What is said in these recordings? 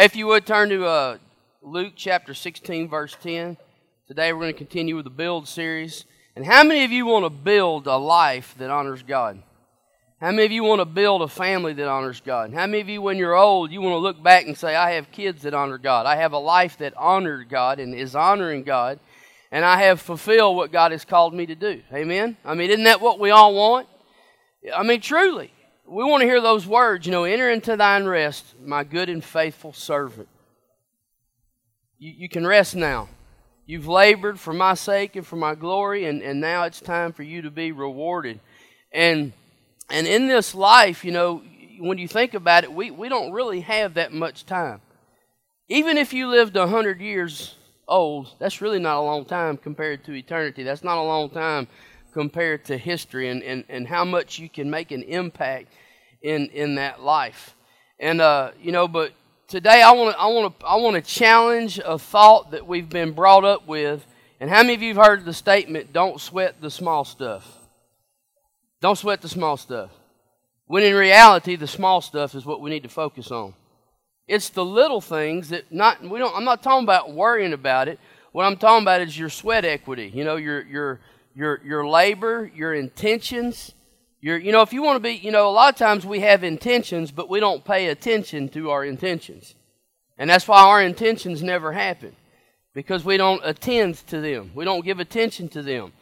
If you would turn to uh, Luke chapter 16, verse 10. Today we're going to continue with the build series. And how many of you want to build a life that honors God? How many of you want to build a family that honors God? How many of you, when you're old, you want to look back and say, I have kids that honor God? I have a life that honored God and is honoring God, and I have fulfilled what God has called me to do. Amen? I mean, isn't that what we all want? I mean, truly we want to hear those words, you know, enter into thine rest, my good and faithful servant. You, you can rest now. You've labored for my sake and for my glory, and, and now it's time for you to be rewarded. And and in this life, you know, when you think about it, we, we don't really have that much time. Even if you lived a hundred years old, that's really not a long time compared to eternity. That's not a long time compared to history and, and, and how much you can make an impact in, in that life. And, uh, you know, but today I want to I want to I want to challenge a thought that we've been brought up with. And how many of you have heard the statement, don't sweat the small stuff? Don't sweat the small stuff. When in reality, the small stuff is what we need to focus on. It's the little things that not we don't I'm not talking about worrying about it. What I'm talking about is your sweat equity. You know, your your your your labor, your intentions. Your you know, if you want to be, you know, a lot of times we have intentions, but we don't pay attention to our intentions. And that's why our intentions never happen. Because we don't attend to them. We don't give attention to them.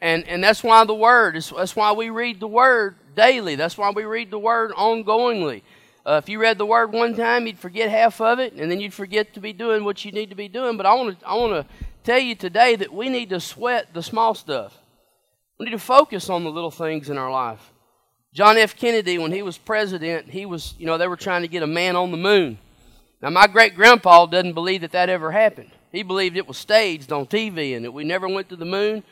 And and that's why the word is that's why we read the word daily. That's why we read the word ongoingly. Uh, if you read the word one time, you'd forget half of it, and then you'd forget to be doing what you need to be doing. But I want to I want to tell you today that we need to sweat the small stuff. Need to focus on the little things in our life. John F. Kennedy, when he was president, he was, you know, they were trying to get a man on the moon. Now, my great grandpa doesn't believe that that ever happened. He believed it was staged on TV and that we never went to the moon.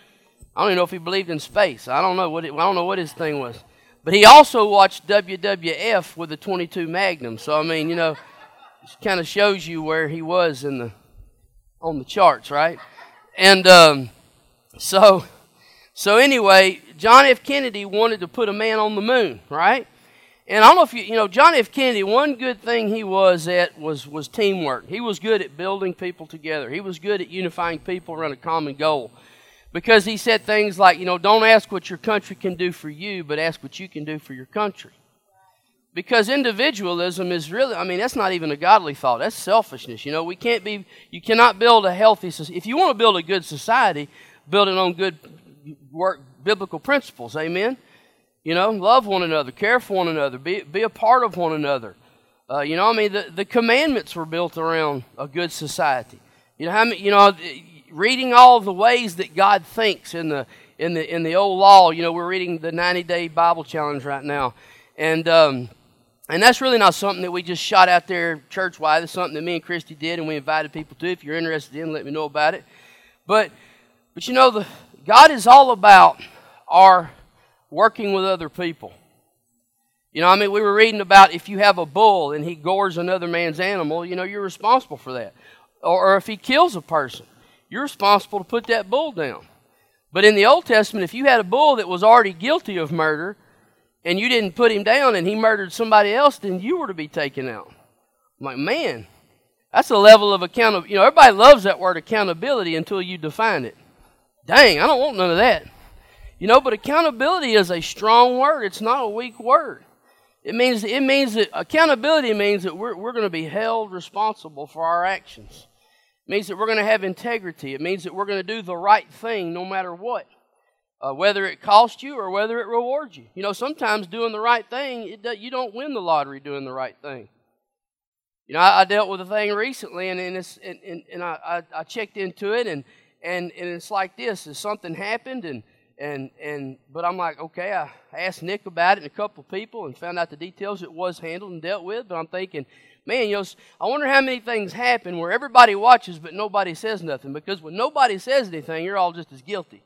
I don't even know if he believed in space. I don't know what it, I don't know what his thing was. But he also watched WWF with the 22 Magnum. So I mean, you know, it kind of shows you where he was in the on the charts, right? And um, so so anyway, John F. Kennedy wanted to put a man on the moon, right? And I don't know if you, you know, John F. Kennedy, one good thing he was at was, was teamwork. He was good at building people together. He was good at unifying people around a common goal. Because he said things like, you know, don't ask what your country can do for you, but ask what you can do for your country. Because individualism is really, I mean, that's not even a godly thought. That's selfishness. You know, we can't be, you cannot build a healthy, if you want to build a good society, build it on good work biblical principles. Amen. You know, love one another, care for one another, be, be a part of one another. Uh, you know, I mean, the, the commandments were built around a good society. You know, how many, you know, reading all the ways that God thinks in the in the in the old law. You know, we're reading the 90 day Bible challenge right now, and um, and that's really not something that we just shot out there church wide. It's something that me and Christy did, and we invited people to. If you're interested in, let me know about it. But but you know, the God is all about our working with other people. You know, I mean, we were reading about if you have a bull and he gores another man's animal, you know, you're responsible for that. Or, or if he kills a person, you're responsible to put that bull down. But in the Old Testament, if you had a bull that was already guilty of murder and you didn't put him down and he murdered somebody else, then you were to be taken out. I'm like, man, that's a level of accountability. You know, everybody loves that word accountability until you define it. Dang, I don't want none of that. You know, but accountability is a strong word. It's not a weak word. It means it means that accountability means that we're, we're going to be held responsible for our actions. It means that we're going to have integrity. It means that we're going to do the right thing no matter what. Uh, whether it costs you or whether it rewards you. You know, sometimes doing the right thing, it, you don't win the lottery doing the right thing. You know, I, I dealt with a thing recently, and, and, and, and I, I, I checked into it, and and and it's like this: is something happened, and and and but I'm like, okay, I asked Nick about it and a couple of people, and found out the details. It was handled and dealt with, but I'm thinking, man, you know, I wonder how many things happen where everybody watches but nobody says nothing. Because when nobody says anything, you're all just as guilty.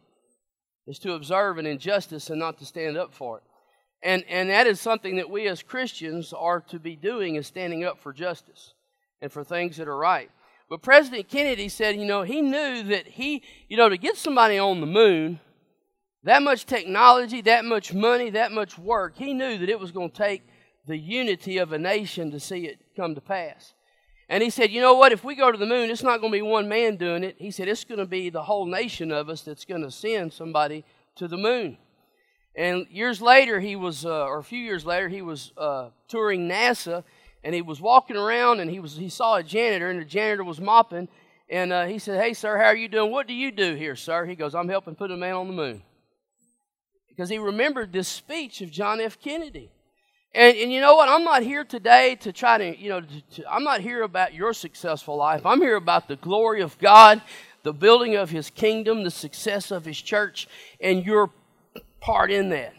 It's to observe an injustice and not to stand up for it. And and that is something that we as Christians are to be doing is standing up for justice and for things that are right. But President Kennedy said, you know, he knew that he, you know, to get somebody on the moon, that much technology, that much money, that much work, he knew that it was going to take the unity of a nation to see it come to pass. And he said, You know what? If we go to the moon, it's not going to be one man doing it. He said, It's going to be the whole nation of us that's going to send somebody to the moon. And years later, he was, uh, or a few years later, he was uh, touring NASA and he was walking around and he, was, he saw a janitor and the janitor was mopping. And uh, he said, Hey, sir, how are you doing? What do you do here, sir? He goes, I'm helping put a man on the moon. Because he remembered this speech of John F. Kennedy. And, and you know what? I'm not here today to try to, you know, to, to, I'm not here about your successful life. I'm here about the glory of God, the building of His kingdom, the success of His church, and your part in that.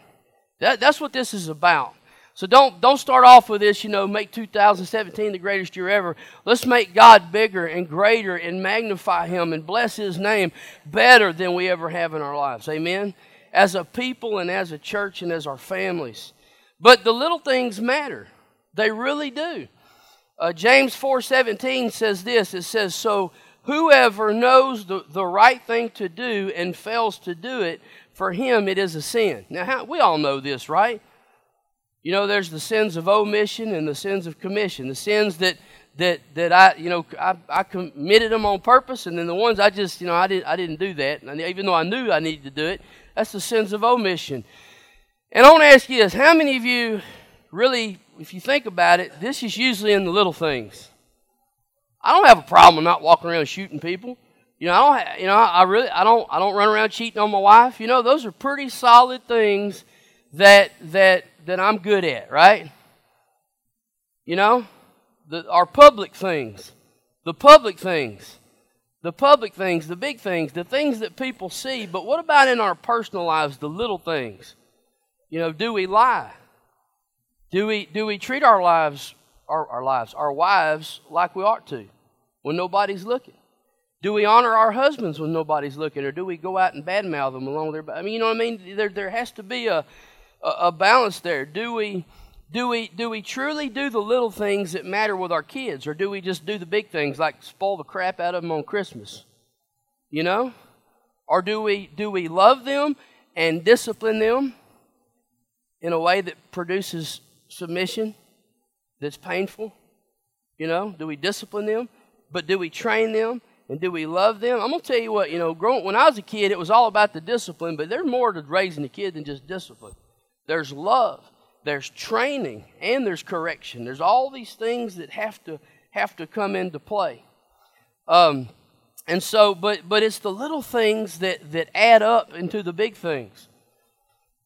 that that's what this is about. So don't don't start off with this, you know, make 2017 the greatest year ever. Let's make God bigger and greater and magnify him and bless his name better than we ever have in our lives. Amen. As a people and as a church and as our families. But the little things matter. They really do. Uh, James 4:17 says this. It says, "So whoever knows the, the right thing to do and fails to do it, for him it is a sin." Now, how, we all know this, right? You know, there's the sins of omission and the sins of commission. The sins that that that I, you know, I, I committed them on purpose, and then the ones I just, you know, I didn't I didn't do that, and even though I knew I needed to do it, that's the sins of omission. And I want to ask you this how many of you really, if you think about it, this is usually in the little things? I don't have a problem not walking around shooting people. You know, I don't. You know, I really, I don't. I don't run around cheating on my wife. You know, those are pretty solid things that that that I'm good at, right? You know, the, our public things, the public things, the public things, the big things, the things that people see. But what about in our personal lives, the little things? You know, do we lie? Do we, do we treat our lives, our, our lives, our wives like we ought to when nobody's looking? Do we honor our husbands when nobody's looking, or do we go out and badmouth them along there? I mean, you know what I mean? There, there has to be a, a, balance there. Do we, do we, do we truly do the little things that matter with our kids, or do we just do the big things like spoil the crap out of them on Christmas? You know, or do we do we love them and discipline them in a way that produces submission that's painful? You know, do we discipline them? But do we train them? And do we love them? I'm to tell you what, you know, growing, when I was a kid, it was all about the discipline, but there's more to raising a kid than just discipline. There's love, there's training, and there's correction. There's all these things that have to have to come into play. Um, and so, but but it's the little things that that add up into the big things.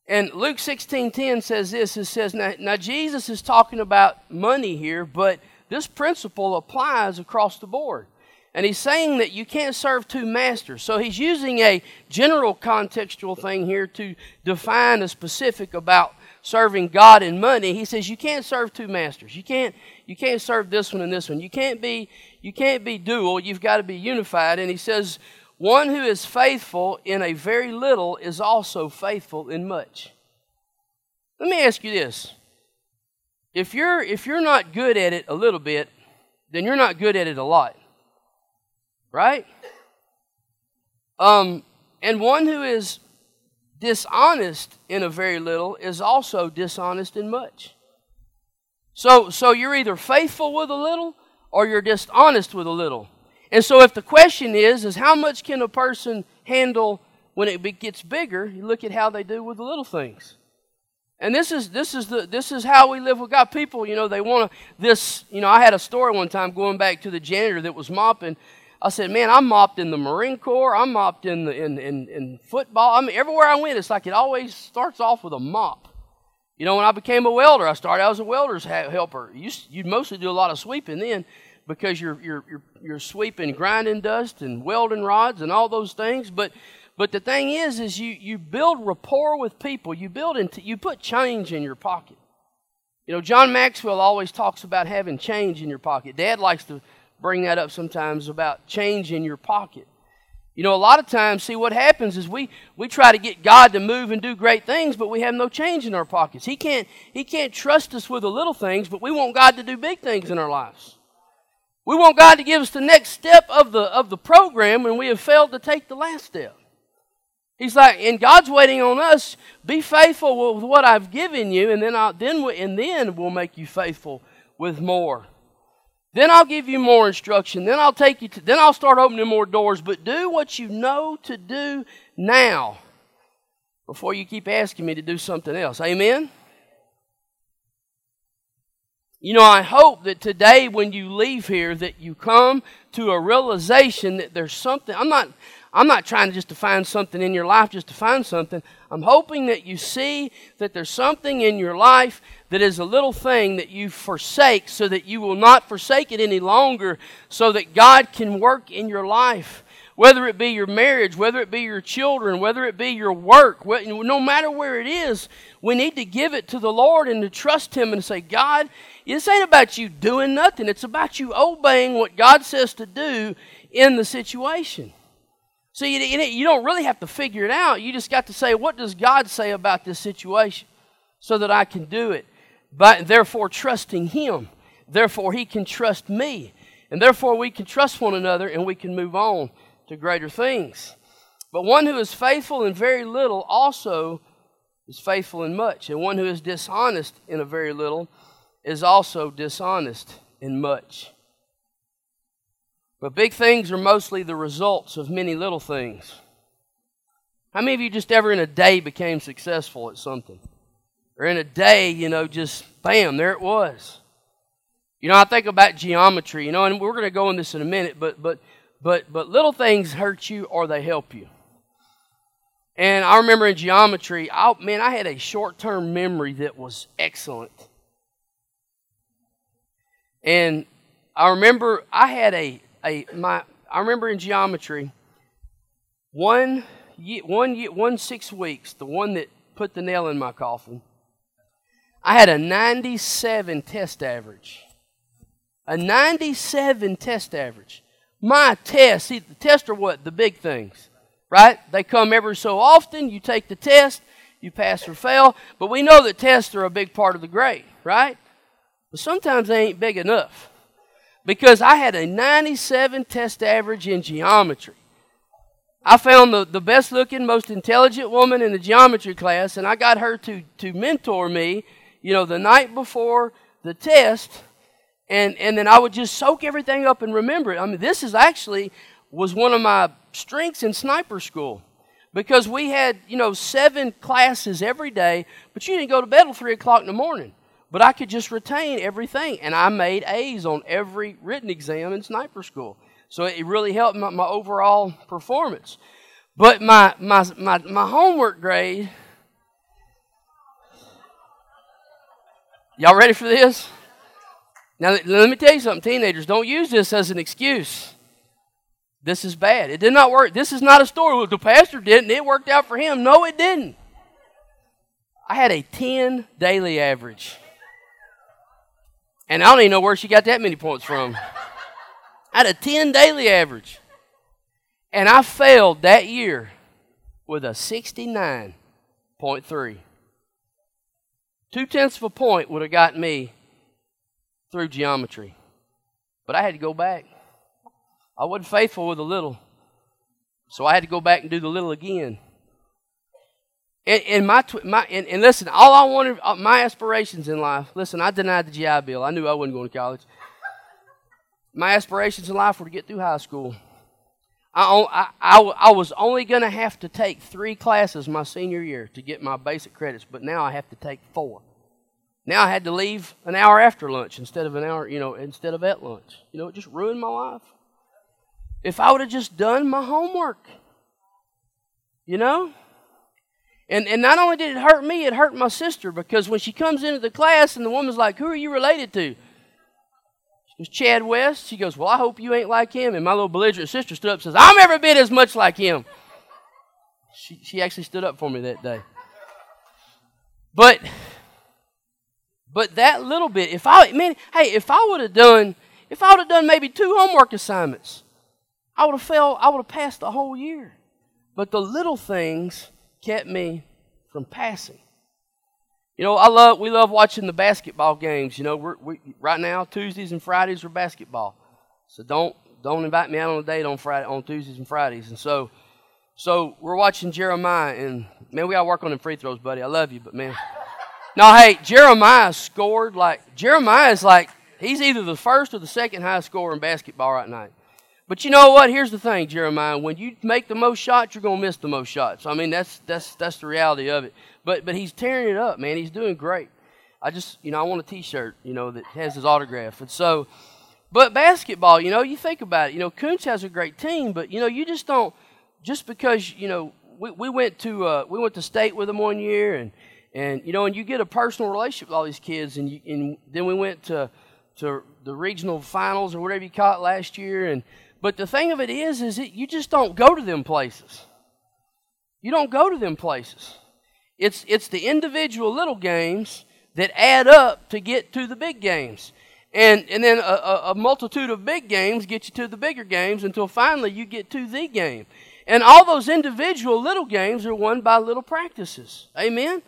And Luke 16:10 says this, it says, now, now Jesus is talking about money here, but this principle applies across the board. And he's saying that you can't serve two masters. So he's using a general contextual thing here to define a specific about serving God and money. He says you can't serve two masters. You can't you can't serve this one and this one. You can't be you can't be dual. You've got to be unified. And he says one who is faithful in a very little is also faithful in much. Let me ask you this. If you're if you're not good at it a little bit, then you're not good at it a lot. Right? Um, and one who is dishonest in a very little is also dishonest in much. So so you're either faithful with a little or you're dishonest with a little. And so if the question is, is how much can a person handle when it gets bigger, you look at how they do with the little things. And this is this is the this is how we live with God. People, you know, they want to this. You know, I had a story one time going back to the janitor that was mopping. I said, "Man, I'm mopped in the Marine Corps. I'm mopped in the in in, in football. I mean, everywhere I went, it's like it always starts off with a mop." You know, when I became a welder, I started out as a welder's helper. You you mostly do a lot of sweeping then, because you're, you're, you're, you're sweeping grinding dust and welding rods and all those things. But, but the thing is, is you, you build rapport with people. You build into, you put change in your pocket. You know, John Maxwell always talks about having change in your pocket. Dad likes to bring that up sometimes about change in your pocket. You know, a lot of times, see, what happens is we, we try to get God to move and do great things, but we have no change in our pockets. He can't, he can't trust us with the little things, but we want God to do big things in our lives. We want God to give us the next step of the, of the program and we have failed to take the last step. He's like, and God's waiting on us. Be faithful with what I've given you, and then I'll, then and then we'll make you faithful with more. Then I'll give you more instruction. Then I'll take you to, then I'll start opening more doors. But do what you know to do now before you keep asking me to do something else. Amen? You know, I hope that today when you leave here that you come to a realization that there's something I'm not I'm not trying just to find something in your life just to find something. I'm hoping that you see that there's something in your life that is a little thing that you forsake so that you will not forsake it any longer so that God can work in your life. Whether it be your marriage, whether it be your children, whether it be your work, no matter where it is, we need to give it to the Lord and to trust Him and say, God, this ain't about you doing nothing. It's about you obeying what God says to do in the situation. So you, you don't really have to figure it out. You just got to say, what does God say about this situation so that I can do it? But therefore, trusting Him. Therefore, He can trust me. And therefore, we can trust one another and we can move on to greater things. But one who is faithful in very little also is faithful in much. And one who is dishonest in a very little is also dishonest in much. But big things are mostly the results of many little things. How many of you just ever in a day became successful at something? Or in a day, you know, just bam, there it was. You know, I think about geometry, you know, and we're going to go in this in a minute, but but but but little things hurt you or they help you. And I remember in geometry, I, man, I had a short-term memory that was excellent. And I remember I had a a my I remember in geometry one one one six weeks the one that put the nail in my coffin. I had a 97 test average. A 97 test average. My test, see, the tests are what? The big things, right? They come every so often. You take the test, you pass or fail. But we know that tests are a big part of the grade, right? But sometimes they ain't big enough because I had a 97 test average in geometry. I found the, the best looking, most intelligent woman in the geometry class, and I got her to, to mentor me, you know, the night before the test, and, and then I would just soak everything up and remember it. I mean, this is actually was one of my strengths in sniper school because we had, you know, seven classes every day, but you didn't go to bed till 3 o'clock in the morning. But I could just retain everything. And I made A's on every written exam in sniper school. So it really helped my, my overall performance. But my, my, my, my homework grade, y'all ready for this? Now, let me tell you something, teenagers, don't use this as an excuse. This is bad. It did not work. This is not a story. The pastor didn't. It worked out for him. No, it didn't. I had a 10 daily average. And I don't even know where she got that many points from. I had a 10 daily average. And I failed that year with a 69.3. Two tenths of a point would have got me through geometry. But I had to go back. I wasn't faithful with a little. So I had to go back and do the little again. And, and my, my and, and, listen, all I wanted, uh, my aspirations in life. Listen, I denied the GI Bill. I knew I wasn't going to college. My aspirations in life were to get through high school. I, I, I, I was only going to have to take three classes my senior year to get my basic credits, but now I have to take four. Now I had to leave an hour after lunch instead of an hour, you know, instead of at lunch. You know, it just ruined my life. If I would have just done my homework, you know, and, and not only did it hurt me, it hurt my sister because when she comes into the class and the woman's like, Who are you related to? She goes, Chad West. She goes, Well, I hope you ain't like him. And my little belligerent sister stood up and says, I'm every bit as much like him. She, she actually stood up for me that day. But but that little bit, if I mean, hey, if I would have done, if I would have done maybe two homework assignments, I would have failed, I would have passed the whole year. But the little things kept me from passing. You know, I love we love watching the basketball games. You know, we're, we right now Tuesdays and Fridays are basketball, so don't don't invite me out on a date on Friday on Tuesdays and Fridays. And so, so we're watching Jeremiah, and man, we gotta work on them free throws, buddy. I love you, but man, no, hey, Jeremiah scored like Jeremiah is like He's either the first or the second highest scorer in basketball right now. But you know what? Here's the thing, Jeremiah. When you make the most shots, you're gonna miss the most shots. I mean, that's that's that's the reality of it. But but he's tearing it up, man. He's doing great. I just you know I want a T-shirt, you know, that has his autograph. And so, but basketball, you know, you think about it. You know, Koontz has a great team, but you know, you just don't just because you know we, we went to uh, we went to state with them one year and and you know and you get a personal relationship with all these kids and you, and then we went to to the regional finals or whatever you caught last year and but the thing of it is is that you just don't go to them places you don't go to them places it's it's the individual little games that add up to get to the big games and and then a, a multitude of big games get you to the bigger games until finally you get to the game and all those individual little games are won by little practices. Amen.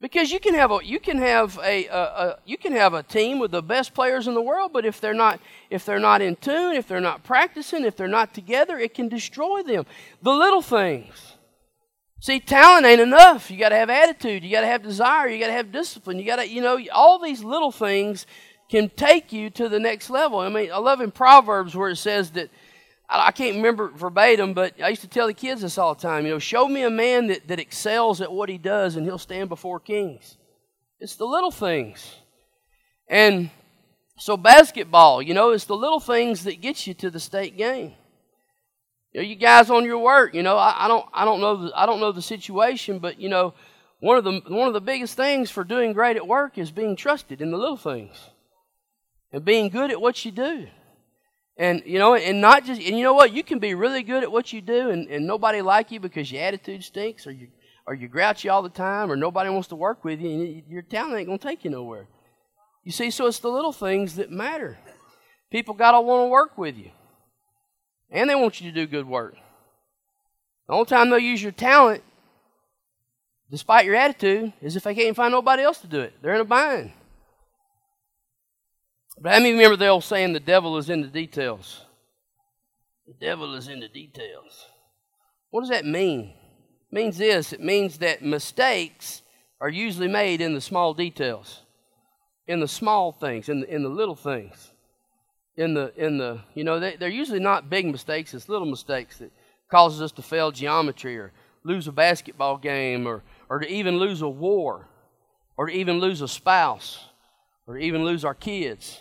Because you can have a you can have a, a, a, you can have a team with the best players in the world, but if they're not if they're not in tune, if they're not practicing, if they're not together, it can destroy them. The little things. See, talent ain't enough. You got to have attitude. You got to have desire. You got to have discipline. You got to you know all these little things can take you to the next level. I mean, I love in Proverbs where it says that I can't remember verbatim, but I used to tell the kids this all the time. You know, show me a man that, that excels at what he does, and he'll stand before kings. It's the little things. And so basketball, you know, it's the little things that get you to the state game. You know, you guys on your work, you know, I, I don't I don't know the, I don't know the situation, but you know, one of the one of the biggest things for doing great at work is being trusted in the little things. And being good at what you do. And you know, and not just and you know what, you can be really good at what you do and, and nobody like you because your attitude stinks or you or you grouchy all the time or nobody wants to work with you and your talent ain't gonna take you nowhere. You see, so it's the little things that matter. People gotta want to work with you. And they want you to do good work. The only time they'll use your talent, despite your attitude, is if they can't find nobody else to do it. They're in a bind. But many remember the old saying, the devil is in the details? The devil is in the details. What does that mean? It means this it means that mistakes are usually made in the small details, in the small things, in the, in the little things. In the, in the, you know, they, they're usually not big mistakes, it's little mistakes that causes us to fail geometry or lose a basketball game or, or to even lose a war or to even lose a spouse or to even lose our kids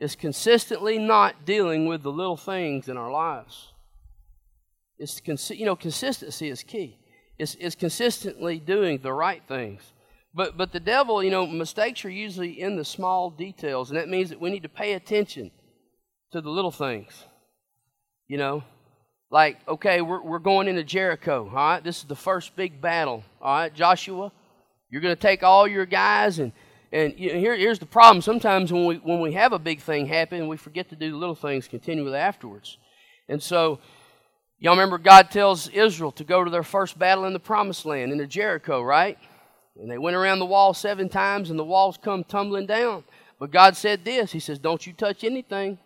is consistently not dealing with the little things in our lives. It's you know consistency is key. It's, it's consistently doing the right things. But but the devil, you know, mistakes are usually in the small details, and that means that we need to pay attention to the little things. You know, like okay, we're we're going into Jericho. All right, this is the first big battle. All right, Joshua, you're going to take all your guys and and here, here's the problem. Sometimes when we, when we have a big thing happen, we forget to do the little things continually afterwards. And so, y'all remember God tells Israel to go to their first battle in the promised land, into Jericho, right? And they went around the wall seven times, and the walls come tumbling down. But God said this He says, Don't you touch anything.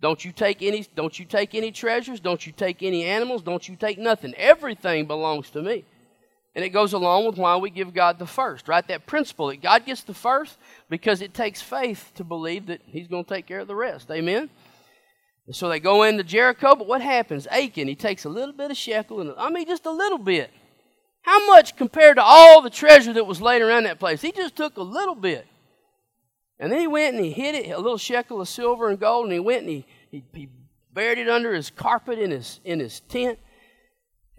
Don't you take any don't you take any treasures, don't you take any animals, don't you take nothing. Everything belongs to me. And it goes along with why we give God the first, right? That principle that God gets the first because it takes faith to believe that He's going to take care of the rest. Amen? And so they go into Jericho, but what happens? Achan, he takes a little bit of shekel, and I mean just a little bit. How much compared to all the treasure that was laid around that place? He just took a little bit. And then he went and he hid it, a little shekel of silver and gold, and he went and he, he, he buried it under his carpet in his, in his tent.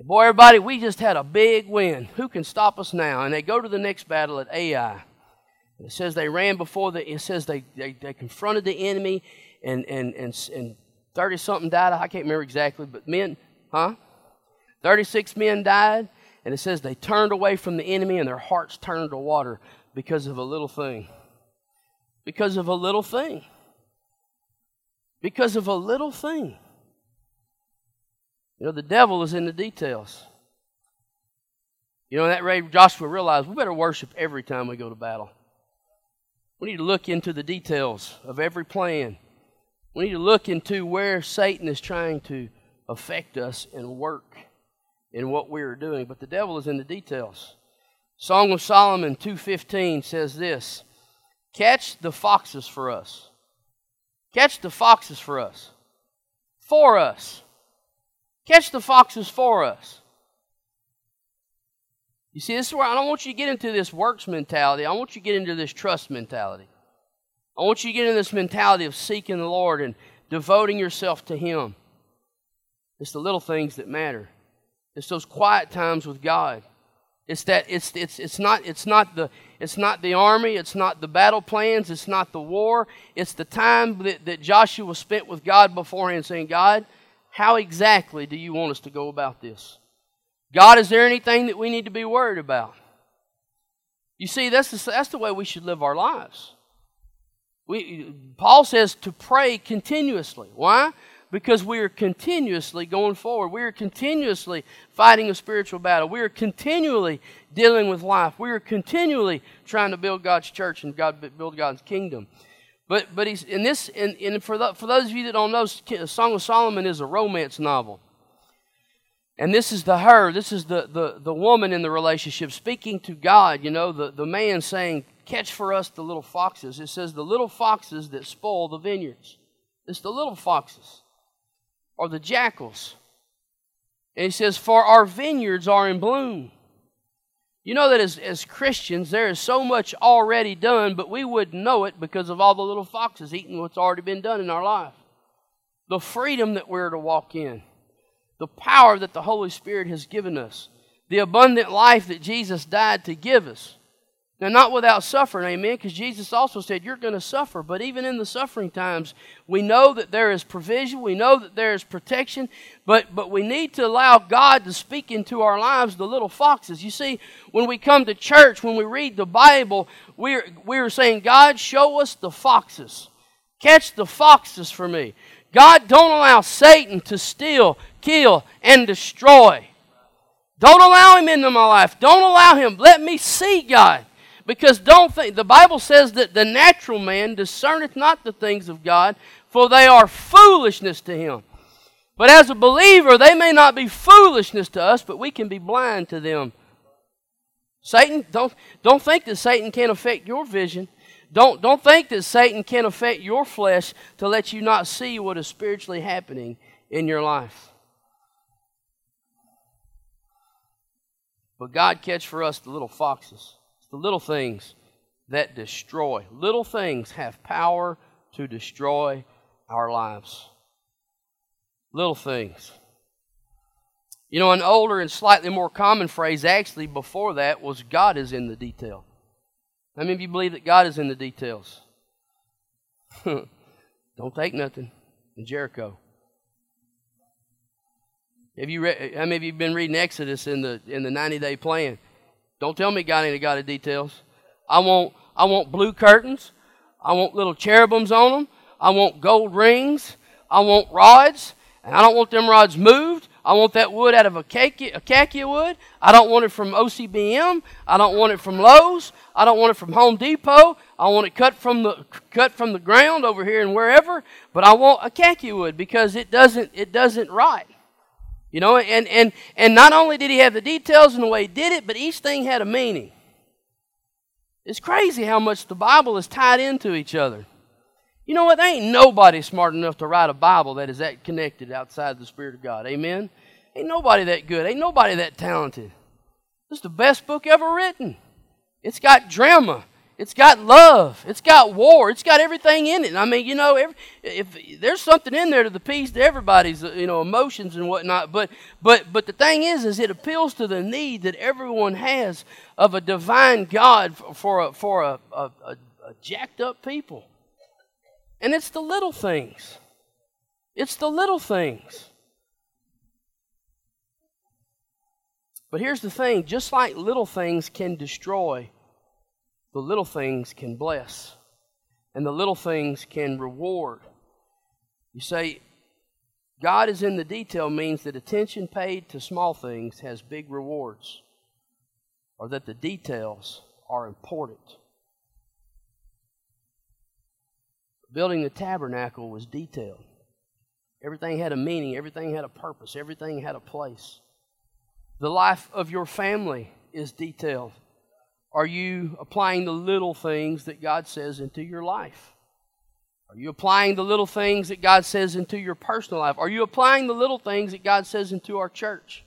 Boy, everybody, we just had a big win. Who can stop us now? And they go to the next battle at Ai. It says they ran before the, it says they, they, they confronted the enemy and, and, and, and 30 something died. I can't remember exactly, but men, huh? 36 men died. And it says they turned away from the enemy and their hearts turned to water because of a little thing. Because of a little thing. Because of a little thing. You know, the devil is in the details. You know, that way Joshua realized we better worship every time we go to battle. We need to look into the details of every plan. We need to look into where Satan is trying to affect us and work in what we are doing. But the devil is in the details. Song of Solomon 2.15 says this, catch the foxes for us. Catch the foxes for us. For us. Catch the foxes for us. You see, this is where I don't want you to get into this works mentality. I want you to get into this trust mentality. I want you to get into this mentality of seeking the Lord and devoting yourself to Him. It's the little things that matter. It's those quiet times with God. It's that it's it's it's not it's not the it's not the army, it's not the battle plans, it's not the war. It's the time that, that Joshua spent with God beforehand saying, God, how exactly do you want us to go about this? God, is there anything that we need to be worried about? You see, that's the, that's the way we should live our lives. We, Paul says to pray continuously. Why? Because we are continuously going forward. We are continuously fighting a spiritual battle. We are continually dealing with life. We are continually trying to build God's church and God build God's kingdom. But but he's in this and, and for the, for those of you that don't know, Song of Solomon is a romance novel. And this is the her, this is the, the, the woman in the relationship speaking to God, you know, the, the man saying, Catch for us the little foxes. It says, The little foxes that spoil the vineyards. It's the little foxes or the jackals. And he says, For our vineyards are in bloom. You know that as, as Christians, there is so much already done, but we wouldn't know it because of all the little foxes eating what's already been done in our life. The freedom that we're to walk in, the power that the Holy Spirit has given us, the abundant life that Jesus died to give us. Now, not without suffering, amen, because Jesus also said, You're going to suffer. But even in the suffering times, we know that there is provision, we know that there is protection, but, but we need to allow God to speak into our lives the little foxes. You see, when we come to church, when we read the Bible, we're, we're saying, God, show us the foxes. Catch the foxes for me. God, don't allow Satan to steal, kill, and destroy. Don't allow him into my life. Don't allow him. Let me see God. Because don't think, the Bible says that the natural man discerneth not the things of God, for they are foolishness to him. But as a believer, they may not be foolishness to us, but we can be blind to them. Satan, don't, don't think that Satan can't affect your vision. Don't, don't think that Satan can affect your flesh to let you not see what is spiritually happening in your life. But God catch for us the little foxes. The little things that destroy. Little things have power to destroy our lives. Little things. You know, an older and slightly more common phrase actually before that was God is in the detail. How many of you believe that God is in the details? Don't take nothing in Jericho. Have you read, how many of you have been reading Exodus in the in the 90 day plan? Don't tell me God ain't got the details. I want, I want blue curtains. I want little cherubims on them. I want gold rings. I want rods. And I don't want them rods moved. I want that wood out of a acacia wood. I don't want it from OCBM. I don't want it from Lowe's. I don't want it from Home Depot. I want it cut from the cut from the ground over here and wherever. But I want acacia wood because it doesn't it doesn't rot. You know, and, and, and not only did he have the details and the way he did it, but each thing had a meaning. It's crazy how much the Bible is tied into each other. You know what? There ain't nobody smart enough to write a Bible that is that connected outside the Spirit of God. Amen? Ain't nobody that good. Ain't nobody that talented. It's the best book ever written. It's got drama. It's got love. It's got war. It's got everything in it. I mean, you know, every, if there's something in there to the piece to everybody's, uh, you know, emotions and whatnot. But but but the thing is, is it appeals to the need that everyone has of a divine God for a for a, a, a, a jacked up people. And it's the little things. It's the little things. But here's the thing: just like little things can destroy the little things can bless, and the little things can reward. You say, God is in the detail means that attention paid to small things has big rewards, or that the details are important. Building the tabernacle was detailed. Everything had a meaning, everything had a purpose, everything had a place. The life of your family is detailed are you applying the little things that God says into your life? Are you applying the little things that God says into your personal life? Are you applying the little things that God says into our church?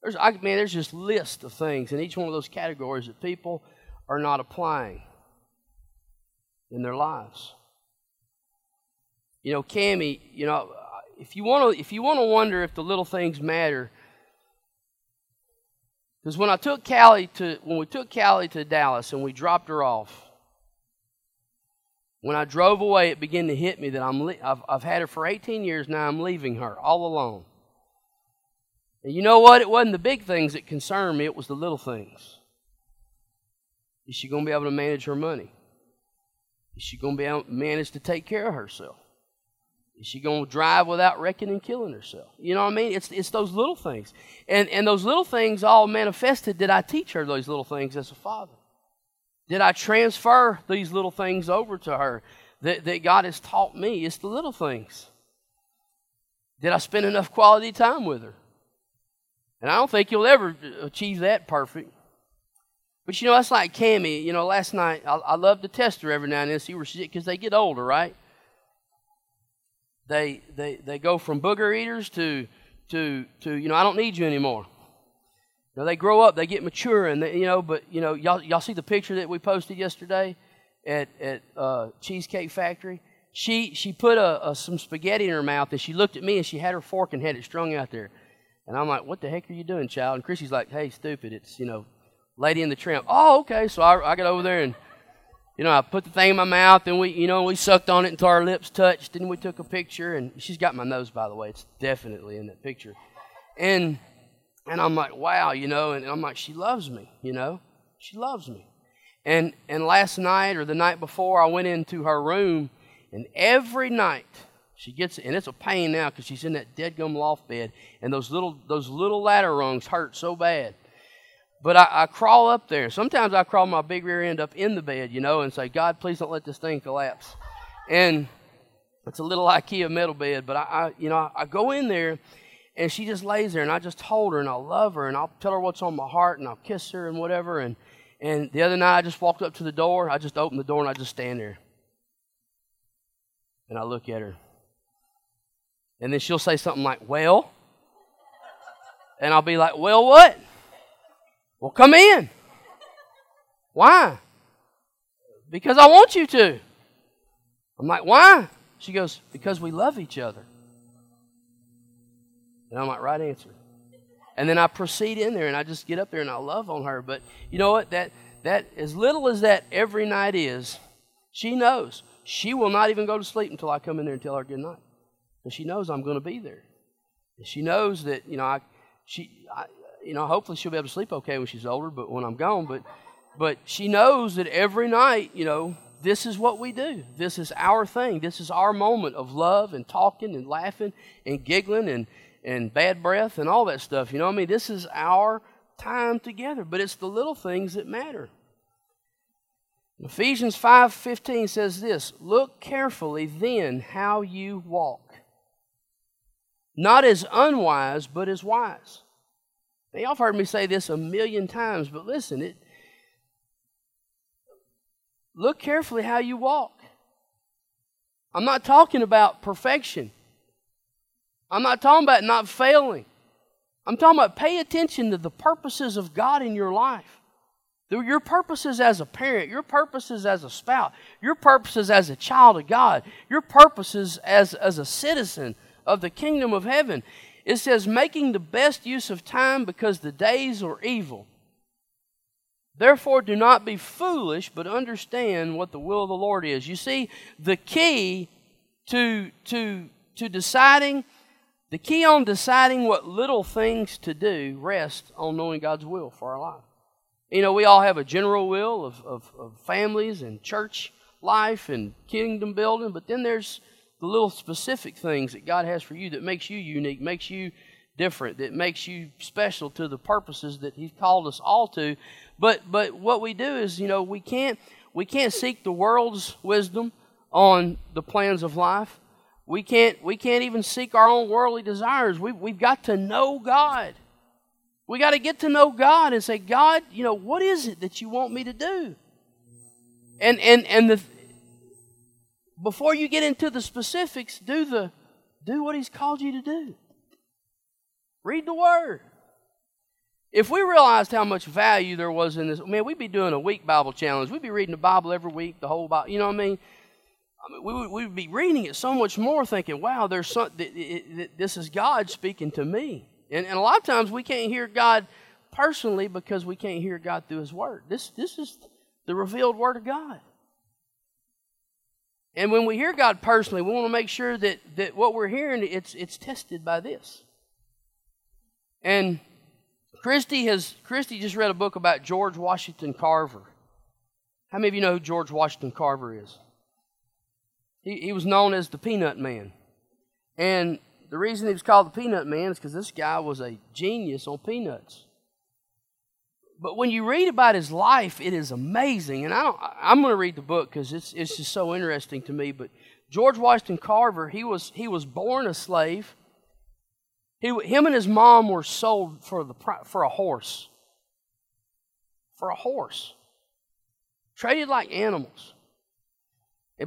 There's, I, man, there's just list of things in each one of those categories that people are not applying in their lives. You know, Cami, you know, if you want to, if you want to wonder if the little things matter, because when I took Callie to, when we took Callie to Dallas and we dropped her off, when I drove away, it began to hit me that I'm, I've, I've had her for 18 years now. I'm leaving her all alone. And you know what? It wasn't the big things that concerned me. It was the little things. Is she going to be able to manage her money? Is she going to be able to manage to take care of herself? Is she going to drive without wrecking and killing herself? You know what I mean? It's, it's those little things. And, and those little things all manifested. Did I teach her those little things as a father? Did I transfer these little things over to her that, that God has taught me? It's the little things. Did I spend enough quality time with her? And I don't think you'll ever achieve that perfect. But you know, that's like Cami. You know, last night I, I love to test her every now and then, see where she's at, because they get older, right? They they they go from booger eaters to to to you know I don't need you anymore. You they grow up, they get mature, and they, you know. But you know, y'all y'all see the picture that we posted yesterday at at uh, Cheesecake Factory. She she put a, a, some spaghetti in her mouth, and she looked at me, and she had her fork and had it strung out there. And I'm like, "What the heck are you doing, child?" And Chrissy's like, "Hey, stupid! It's you know, Lady in the Tramp." Oh, okay. So I I got over there and you know, I put the thing in my mouth and we, you know, we sucked on it until our lips touched. Then we took a picture and she's got my nose, by the way. It's definitely in that picture. And and I'm like, wow, you know, and I'm like, she loves me, you know, she loves me. And and last night or the night before, I went into her room, and every night she gets, and it's a pain now because she's in that dead gum loft bed, and those little those little ladder rungs hurt so bad. But I, I crawl up there. Sometimes I crawl my big rear end up in the bed, you know, and say, God, please don't let this thing collapse. And it's a little IKEA metal bed, but I, I you know, I go in there and she just lays there, and I just hold her, and I love her, and I'll tell her what's on my heart, and I'll kiss her and whatever. And and the other night, I just walked up to the door. I just opened the door, and I just stand there, and I look at her, and then she'll say something like, "Well," and I'll be like, "Well, what?" Well, come in. Why? Because I want you to. I'm like, why? She goes, because we love each other. And I'm like, right answer. And then I proceed in there and I just get up there and I love on her. But you know what? That that as little as that every night is, she knows. She will not even go to sleep until I come in there and tell her good night. And she knows I'm going to be there. And she knows that, you know, I she I, you know, hopefully she'll be able to sleep okay when she's older, but when I'm gone, but but she knows that every night, you know, this is what we do. This is our thing. This is our moment of love and talking and laughing and giggling and and bad breath and all that stuff. You know what I mean? This is our time together, but it's the little things that matter. Ephesians 5:15 says this, "Look carefully then how you walk, not as unwise, but as wise." Now, y'all have heard me say this a million times, but listen, it look carefully how you walk. I'm not talking about perfection. I'm not talking about not failing. I'm talking about pay attention to the purposes of God in your life. Your purposes as a parent, your purposes as a spouse, your purposes as a child of God, your purposes as, as a citizen of the kingdom of heaven. It says, making the best use of time because the days are evil. Therefore, do not be foolish, but understand what the will of the Lord is. You see, the key to, to, to deciding the key on deciding what little things to do rests on knowing God's will for our life. You know, we all have a general will of, of, of families and church life and kingdom building, but then there's the little specific things that God has for you that makes you unique, makes you different, that makes you special to the purposes that He's called us all to. But but what we do is, you know, we can't we can't seek the world's wisdom on the plans of life. We can't, we can't even seek our own worldly desires. We, we've got to know God. We got to get to know God and say, God, you know, what is it that you want me to do? And and and the before you get into the specifics, do the do what he's called you to do. Read the word. If we realized how much value there was in this, man, we'd be doing a week Bible challenge. We'd be reading the Bible every week, the whole Bible. You know what I mean? I mean we, would, we would be reading it so much more, thinking, wow, there's some, this is God speaking to me. And, and a lot of times we can't hear God personally because we can't hear God through His Word. This, this is the revealed Word of God. And when we hear God personally, we want to make sure that, that what we're hearing, it's, it's tested by this. And Christy has Christy just read a book about George Washington Carver. How many of you know who George Washington Carver is? He, he was known as the Peanut Man. And the reason he was called the Peanut Man is because this guy was a genius on peanuts. But when you read about his life, it is amazing. And I don't, I'm going to read the book because it's, it's just so interesting to me. But George Washington Carver, he was, he was born a slave. He, him and his mom were sold for, the, for a horse. For a horse. Traded like animals.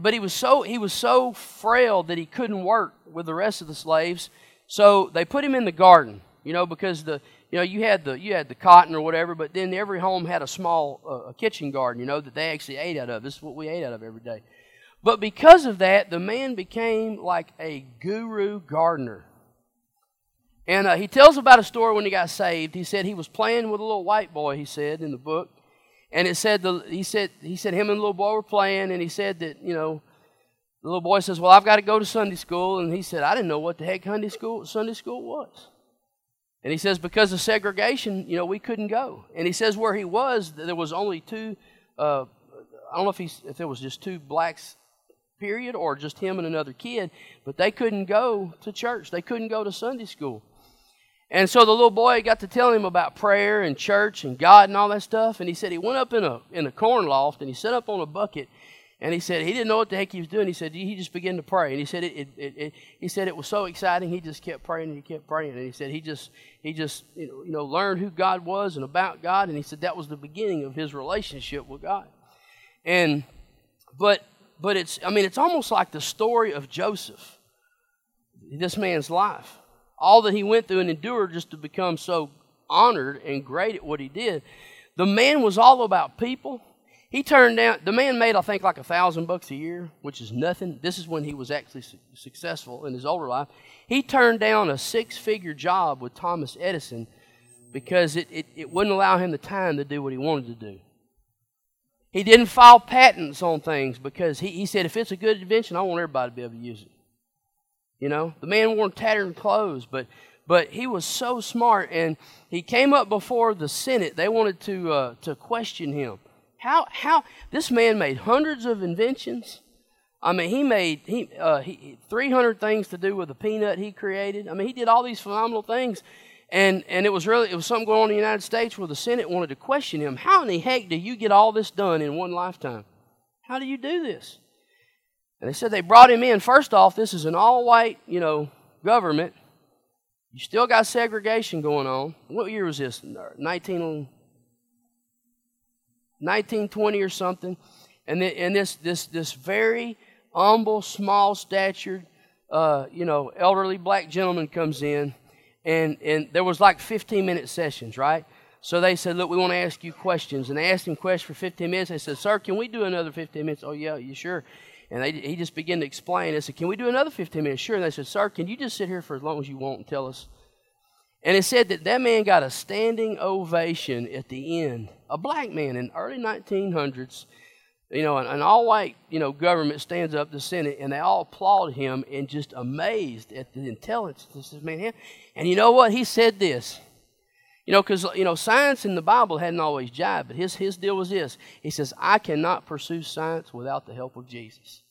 But he was so he was so frail that he couldn't work with the rest of the slaves. So they put him in the garden, you know, because the you know you had the you had the cotton or whatever, but then every home had a small uh, a kitchen garden, you know, that they actually ate out of. This is what we ate out of every day. But because of that, the man became like a guru gardener. And uh, he tells about a story when he got saved. He said he was playing with a little white boy. He said in the book, and it said the he said he said him and the little boy were playing, and he said that you know the little boy says, "Well, I've got to go to Sunday school," and he said, "I didn't know what the heck Sunday school Sunday school was." And he says because of segregation, you know, we couldn't go. And he says where he was, there was only two. Uh, I don't know if he if there was just two blacks, period, or just him and another kid, but they couldn't go to church. They couldn't go to Sunday school. And so the little boy got to tell him about prayer and church and God and all that stuff. And he said he went up in a in a corn loft and he sat up on a bucket. And he said he didn't know what the heck he was doing. He said he just began to pray. And he said it, it, it, it he said it was so exciting. He just kept praying and he kept praying. And he said he just he just you know, you know learned who God was and about God. And he said that was the beginning of his relationship with God. And but but it's I mean it's almost like the story of Joseph, this man's life all that he went through and endured just to become so honored and great at what he did. The man was all about people. He turned down, the man made, I think, like a thousand bucks a year, which is nothing. This is when he was actually su- successful in his older life. He turned down a six figure job with Thomas Edison because it, it, it wouldn't allow him the time to do what he wanted to do. He didn't file patents on things because he, he said, if it's a good invention, I want everybody to be able to use it. You know, the man wore tattered clothes, but but he was so smart, and he came up before the Senate. They wanted to uh, to question him. How how this man made hundreds of inventions. I mean, he made he, uh, he 300 things to do with the peanut he created. I mean, he did all these phenomenal things, and and it was really it was something going on in the United States where the Senate wanted to question him. How in the heck do you get all this done in one lifetime? How do you do this? And they said they brought him in. First off, this is an all white, you know, government. You still got segregation going on. What year was this? 19, 1920 or something. And, and this, this, this very humble, small statured, uh, you know, elderly black gentleman comes in. And, and there was like 15 minute sessions, right? So they said, Look, we want to ask you questions. And they asked him questions for 15 minutes. They said, Sir, can we do another 15 minutes? Oh, yeah, you sure? And they, he just began to explain. I said, Can we do another 15 minutes? Sure. And they said, Sir, can you just sit here for as long as you want and tell us? And it said that that man got a standing ovation at the end. A black man in early 1900s, you know, an, an all white, you know, government stands up, the Senate, and they all applaud him and just amazed at the intelligence this man. had. And you know what? He said this. You know, because, you know, science in the Bible hadn't always jived, but his, his deal was this. He says, I cannot pursue science without the help of Jesus.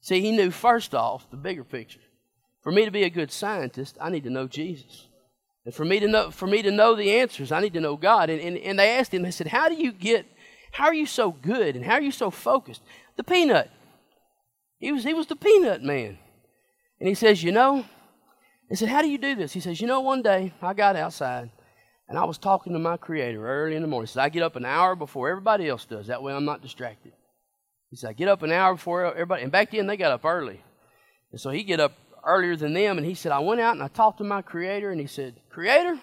See, he knew first off the bigger picture. For me to be a good scientist, I need to know Jesus. And for me to know, for me to know the answers, I need to know God. And, and, and they asked him, they said, How do you get, how are you so good and how are you so focused? The peanut. He was, he was the peanut man. And he says, You know, they said, How do you do this? He says, You know, one day I got outside And I was talking to my Creator early in the morning. He said, I get up an hour before everybody else does. That way I'm not distracted. He said, I get up an hour before everybody. And back then they got up early. And so he get up earlier than them. And he said, I went out and I talked to my Creator. And he said, Creator,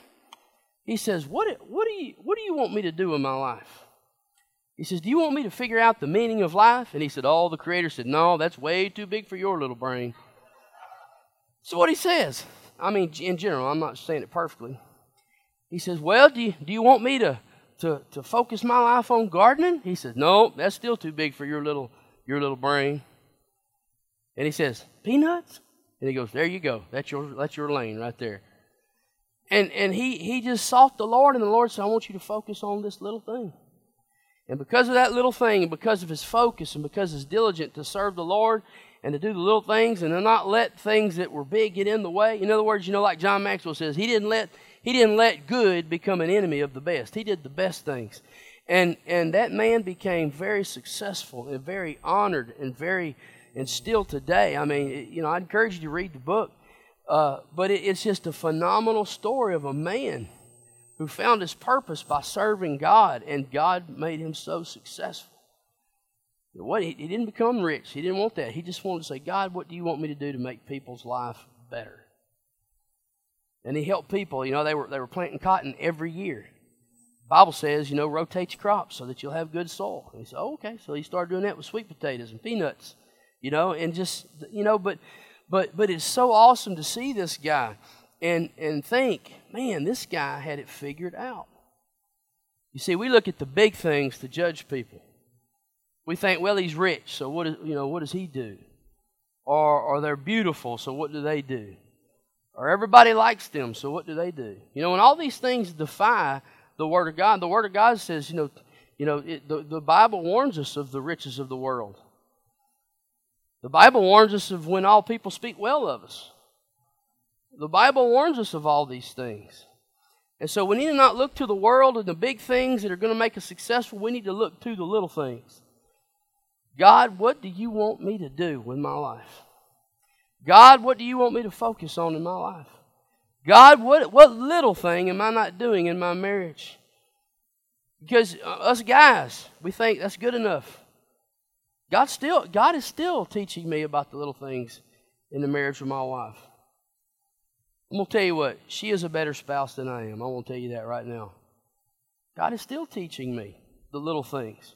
he says, what, what, do you, what do you want me to do in my life? He says, Do you want me to figure out the meaning of life? And he said, Oh, the Creator said, No, that's way too big for your little brain. So what he says, I mean, in general, I'm not saying it perfectly. He says, Well, do you, do you want me to, to, to focus my life on gardening? He says, No, that's still too big for your little, your little brain. And he says, Peanuts? And he goes, There you go. That's your, that's your lane right there. And, and he, he just sought the Lord, and the Lord said, I want you to focus on this little thing. And because of that little thing, and because of his focus, and because he's diligent to serve the Lord and to do the little things, and to not let things that were big get in the way. In other words, you know, like John Maxwell says, he didn't let he didn't let good become an enemy of the best. He did the best things. And and that man became very successful and very honored and very and still today. I mean, you know, I encourage you to read the book. Uh, but it, it's just a phenomenal story of a man who found his purpose by serving God, and God made him so successful. What he, he didn't become rich. He didn't want that. He just wanted to say, God, what do you want me to do to make people's life better? And he helped people. You know, they were they were planting cotton every year. Bible says, you know, rotate your crops so that you'll have good soil. And he said, oh, okay. So he started doing that with sweet potatoes and peanuts, you know, and just you know, but but but it's so awesome to see this guy and, and think, man, this guy had it figured out. You see, we look at the big things to judge people. We think, well, he's rich, so what, is, you know, what does he do? Or, or they're beautiful, so what do they do? Or everybody likes them, so what do they do? You know, and all these things defy the Word of God. The Word of God says, you know, you know it, the, the Bible warns us of the riches of the world. The Bible warns us of when all people speak well of us. The Bible warns us of all these things. And so we need to not look to the world and the big things that are going to make us successful. We need to look to the little things. God, what do you want me to do with my life? God, what do you want me to focus on in my life? God, what, what little thing am I not doing in my marriage? Because uh, us guys, we think that's good enough. God still, God is still teaching me about the little things in the marriage of my wife. I'm to tell you what, she is a better spouse than I am. I want to tell you that right now. God is still teaching me the little things.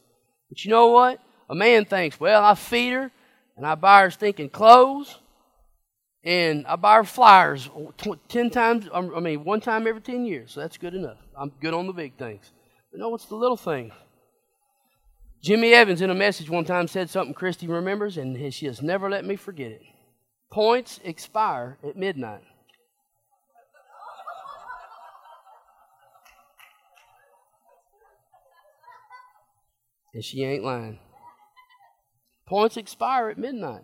But you know what? A man thinks, well, I feed her and I buy her stinking clothes and I buy her flyers 10 times, um, I mean, one time every 10 years. So that's good enough. I'm good on the big things. But no, it's the little things. Jimmy Evans in a message one time said something Christy remembers, and she has never let me forget it. Points expire at midnight. And she ain't lying. Points expire at midnight.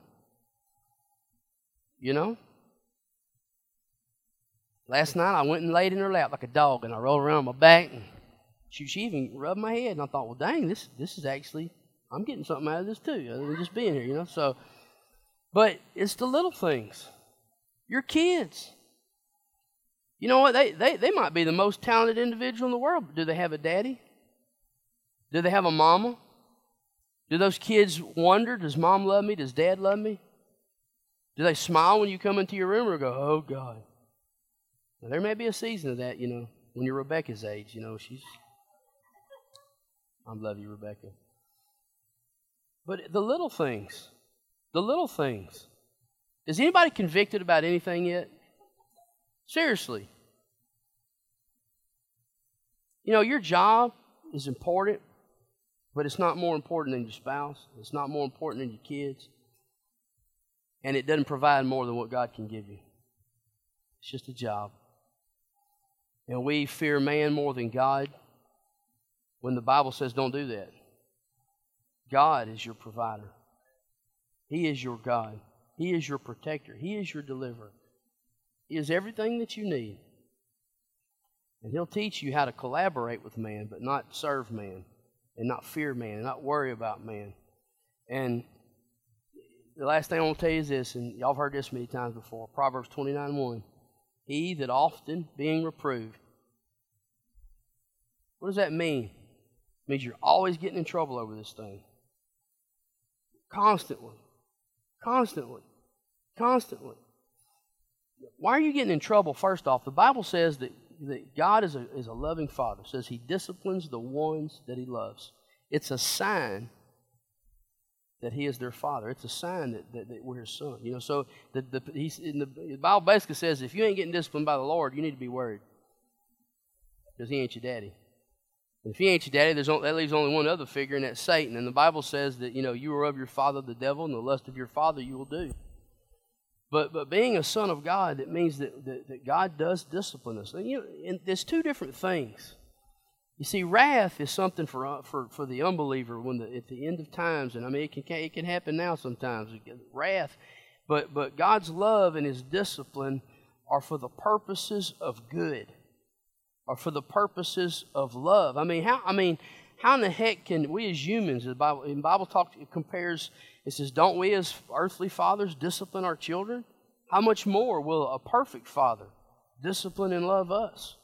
You know? Last night I went and laid in her lap like a dog and I rolled around on my back and she, she even rubbed my head and I thought, well dang, this this is actually I'm getting something out of this too, other than just being here, you know. So but it's the little things. Your kids. You know what? They, they, they might be the most talented individual in the world, but do they have a daddy? Do they have a mama? Do those kids wonder, does mom love me? Does dad love me? Do they smile when you come into your room or go, oh God? Now, there may be a season of that, you know, when you're Rebecca's age. You know, she's. I love you, Rebecca. But the little things, the little things. Is anybody convicted about anything yet? Seriously. You know, your job is important, but it's not more important than your spouse. It's not more important than your kids. And it doesn't provide more than what God can give you. It's just a job. And we fear man more than God when the Bible says don't do that. God is your provider, He is your God, He is your protector, He is your deliverer. He is everything that you need. And He'll teach you how to collaborate with man, but not serve man and not fear man and not worry about man. And the last thing I want to tell you is this, and y'all have heard this many times before Proverbs 29 1. He that often being reproved What does that mean? Means you're always getting in trouble over this thing. Constantly. Constantly. Constantly. Why are you getting in trouble? First off, the Bible says that, that God is a, is a loving father. Says he disciplines the ones that he loves. It's a sign that he is their father. It's a sign that, that, that we're his son. You know, so the, the, he's, in the, the Bible basically says if you ain't getting disciplined by the Lord, you need to be worried because he ain't your daddy. If he ain't your daddy, there's only, that leaves only one other figure, and that's Satan. And the Bible says that you know you are of your father the devil, and the lust of your father you will do. But but being a son of God, it means that, that, that God does discipline us. And you know, and there's two different things. You see, wrath is something for uh, for for the unbeliever when the, at the end of times, and I mean it can it can happen now sometimes. Wrath, but but God's love and His discipline are for the purposes of good or for the purposes of love. I mean, how I mean, how in the heck can we as humans, the Bible in Bible talk it compares, it says, Don't we as earthly fathers discipline our children? How much more will a perfect father discipline and love us?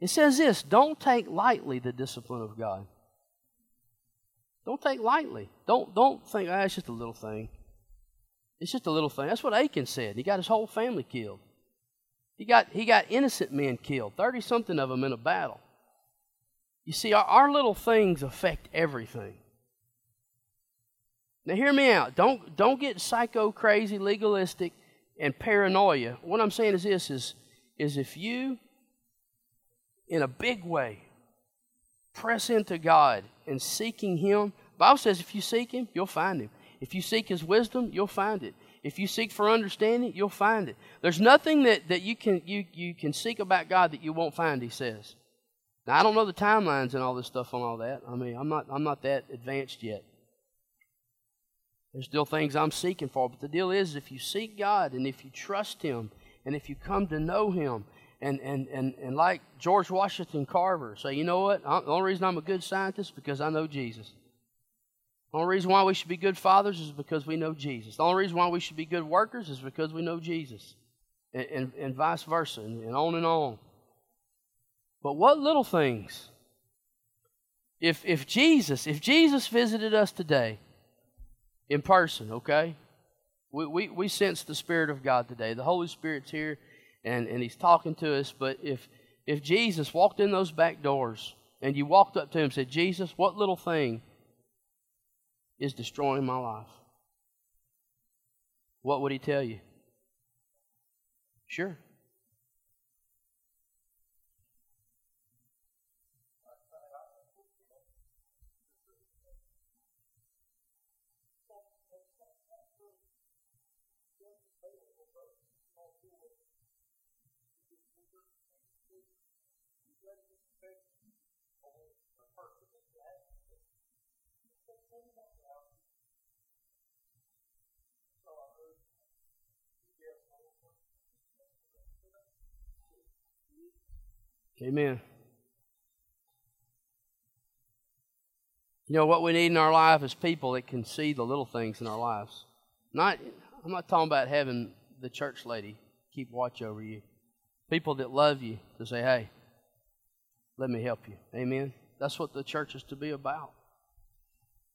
It says this don't take lightly the discipline of God. Don't take lightly. Don't don't think, ah, it's just a little thing. It's just a little thing. That's what Achan said. He got his whole family killed. He got, he got innocent men killed, 30 something of them in a battle. You see, our, our little things affect everything. Now, hear me out. Don't, don't get psycho crazy, legalistic, and paranoia. What I'm saying is this is, is if you, in a big way, press into God and seeking Him, Bible says if you seek Him, you'll find Him. If you seek His wisdom, you'll find it. If you seek for understanding, you'll find it. There's nothing that, that you, can, you, you can seek about God that you won't find, he says. Now, I don't know the timelines and all this stuff on all that. I mean, I'm not, I'm not that advanced yet. There's still things I'm seeking for. But the deal is, if you seek God and if you trust Him and if you come to know Him, and, and, and, and like George Washington Carver, say, you know what? the only reason I'm a good scientist because I know Jesus. The only reason why we should be good fathers is because we know Jesus. The only reason why we should be good workers is because we know Jesus. And, and, and vice versa, and, and on and on. But what little things? If, if Jesus, if Jesus visited us today in person, okay? We, we, we sense the Spirit of God today. The Holy Spirit's here and, and He's talking to us. But if, if Jesus walked in those back doors and you walked up to Him and said, Jesus, what little thing is destroying my life, what would he tell you? Sure. Amen. You know what we need in our life is people that can see the little things in our lives. Not I'm not talking about having the church lady keep watch over you. People that love you to say, "Hey, let me help you." Amen. That's what the church is to be about.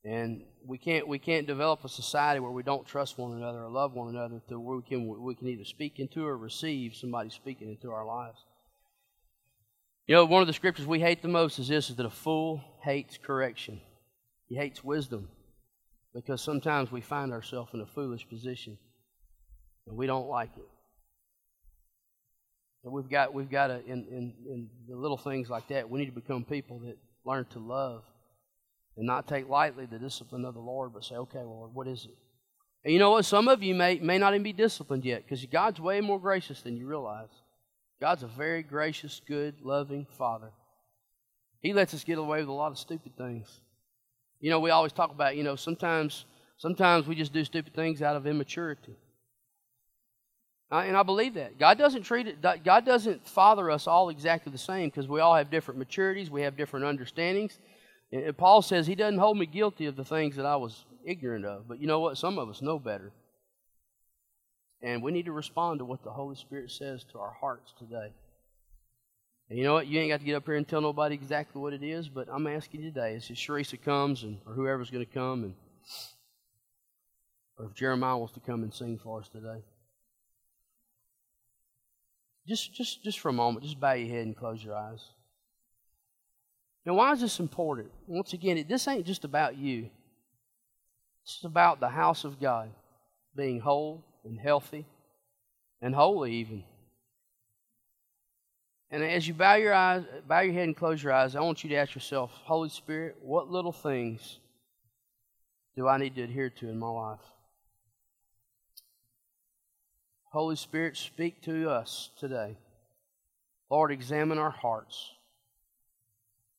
And we can't we can't develop a society where we don't trust one another or love one another to where we can we can either speak into or receive somebody speaking into our lives. You know, one of the scriptures we hate the most is this is that a fool hates correction. He hates wisdom. Because sometimes we find ourselves in a foolish position and we don't like it. And we've got we've got to in, in, in the little things like that, we need to become people that learn to love and not take lightly the discipline of the Lord, but say, okay, Lord, what is it? And you know what? Some of you may, may not even be disciplined yet because God's way more gracious than you realize. God's a very gracious, good, loving Father. He lets us get away with a lot of stupid things. You know, we always talk about, you know, sometimes sometimes we just do stupid things out of immaturity. and I believe that. God doesn't treat it, God doesn't father us all exactly the same because we all have different maturities, we have different understandings. And Paul says he doesn't hold me guilty of the things that I was ignorant of. But you know what? Some of us know better. And we need to respond to what the Holy Spirit says to our hearts today. And you know what? You ain't got to get up here and tell nobody exactly what it is, but I'm asking you today. As Sharisa comes, and or whoever's going to come, and or if Jeremiah wants to come and sing for us today, just just just for a moment, just bow your head and close your eyes. Now, why is this important? Once again, this ain't just about you. It's about the house of God being whole and healthy and holy, even. And as you bow your eyes, bow your head and close your eyes, I want you to ask yourself, Holy Spirit, what little things do I need to adhere to in my life? Holy Spirit, speak to us today. Lord, examine our hearts.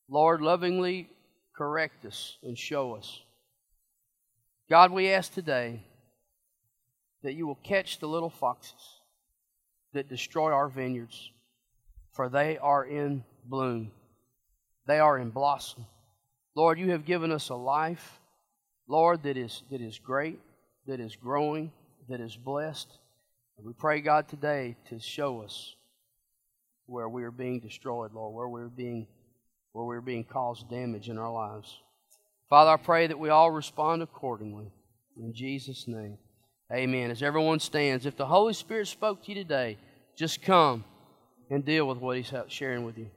Lord, lovingly correct us and show us. God, we ask today that you will catch the little foxes that destroy our vineyards, for they are in bloom, they are in blossom. Lord, you have given us a life, Lord, that is, that is great, that is growing, that is blessed. And we pray, God, today to show us where we are being destroyed, Lord, where we're being where we're being caused damage in our lives. Father, I pray that we all respond accordingly. In Jesus' name. Amen. As everyone stands, if the Holy Spirit spoke to you today, just come and deal with what He's sharing with you.